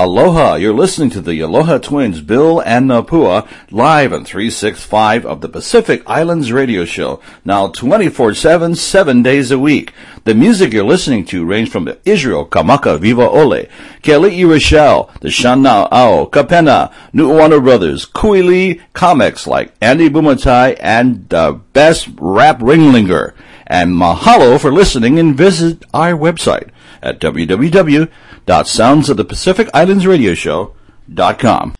Aloha. You're listening to the Aloha Twins, Bill and Napua, live on 365 of the Pacific Islands radio show. Now 24-7, seven days a week. The music you're listening to range from Israel, Kamaka, Viva Ole, Keali'i Reichel, the Shana Ao, Kapena, Nu'uana Brothers, Kuili, comics like Andy Bumatai, and the best rap Reiplinger. And mahalo for listening and visit our website at www.soundsofthepacificislandsradioshow.com.